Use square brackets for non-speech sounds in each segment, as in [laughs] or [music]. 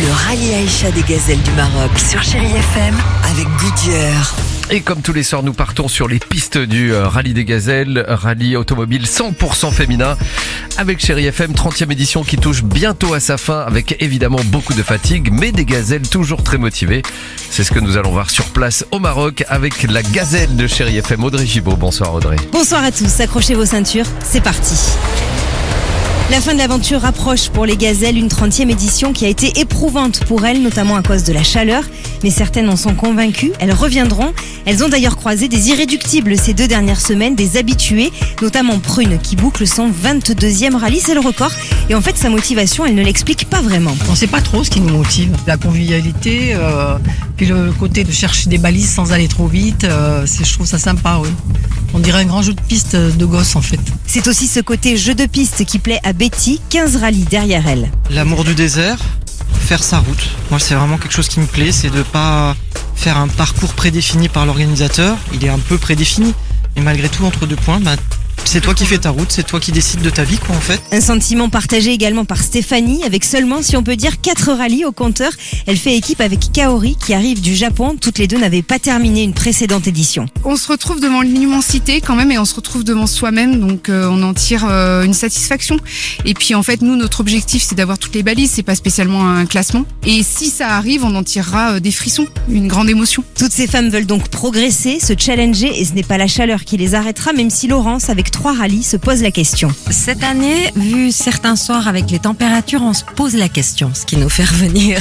Le rallye Aïcha des gazelles du Maroc sur Chérie FM avec Goodyear. Et comme tous les soirs, nous partons sur les pistes du euh, rallye des gazelles, rallye automobile 100% féminin, avec Chéri FM 30e édition qui touche bientôt à sa fin, avec évidemment beaucoup de fatigue, mais des gazelles toujours très motivées. C'est ce que nous allons voir sur place au Maroc avec la gazelle de Chéri FM, Audrey Gibaud. Bonsoir Audrey. Bonsoir à tous, accrochez vos ceintures, c'est parti. La fin de l'aventure approche pour les gazelles, une 30e édition qui a été éprouvante pour elles, notamment à cause de la chaleur. Mais certaines en sont convaincues, elles reviendront. Elles ont d'ailleurs croisé des irréductibles ces deux dernières semaines, des habitués, notamment Prune, qui boucle son 22e rallye, c'est le record. Et en fait, sa motivation, elle ne l'explique pas vraiment. On sait pas trop ce qui nous motive. La convivialité, euh, puis le côté de chercher des balises sans aller trop vite, euh, c'est- je trouve ça sympa, oui. On dirait un grand jeu de piste de gosse en fait. C'est aussi ce côté jeu de piste qui plaît à Betty, 15 rallyes derrière elle. L'amour du désert, faire sa route. Moi, c'est vraiment quelque chose qui me plaît, c'est de pas faire un parcours prédéfini par l'organisateur. Il est un peu prédéfini, mais malgré tout, entre deux points, bah, c'est toi qui fais ta route, c'est toi qui décides de ta vie, quoi, en fait. Un sentiment partagé également par Stéphanie, avec seulement, si on peut dire, 4 rallyes au compteur. Elle fait équipe avec Kaori, qui arrive du Japon. Toutes les deux n'avaient pas terminé une précédente édition. On se retrouve devant l'immensité quand même et on se retrouve devant soi-même donc euh, on en tire euh, une satisfaction. Et puis en fait nous notre objectif c'est d'avoir toutes les balises, c'est pas spécialement un classement. Et si ça arrive on en tirera euh, des frissons, une grande émotion. Toutes ces femmes veulent donc progresser, se challenger, et ce n'est pas la chaleur qui les arrêtera, même si Laurence, avec trois rallyes, se pose la question. Cette année, vu certains soirs avec les températures, on se pose la question, ce qui nous fait [laughs] revenir.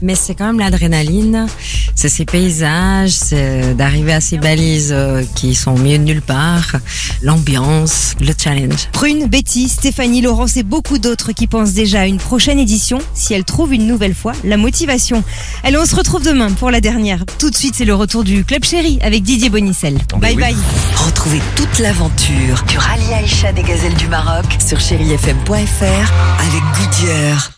Mais c'est quand même l'adrénaline, c'est ces paysages, c'est d'arriver à ces balises euh, qui sont au milieu de nulle part, l'ambiance, le challenge. Prune, Betty, Stéphanie, Laurence et beaucoup d'autres qui pensent déjà à une prochaine édition, si elles trouvent une nouvelle fois la motivation. Allez, on se retrouve demain pour la dernière. Tout de suite, c'est le retour du Club Chéri avec Didier Bonicel. Bye oui. bye. Retrouvez toute l'aventure du rallye Aïcha des gazelles du Maroc sur chérifm.fr avec Goodyear.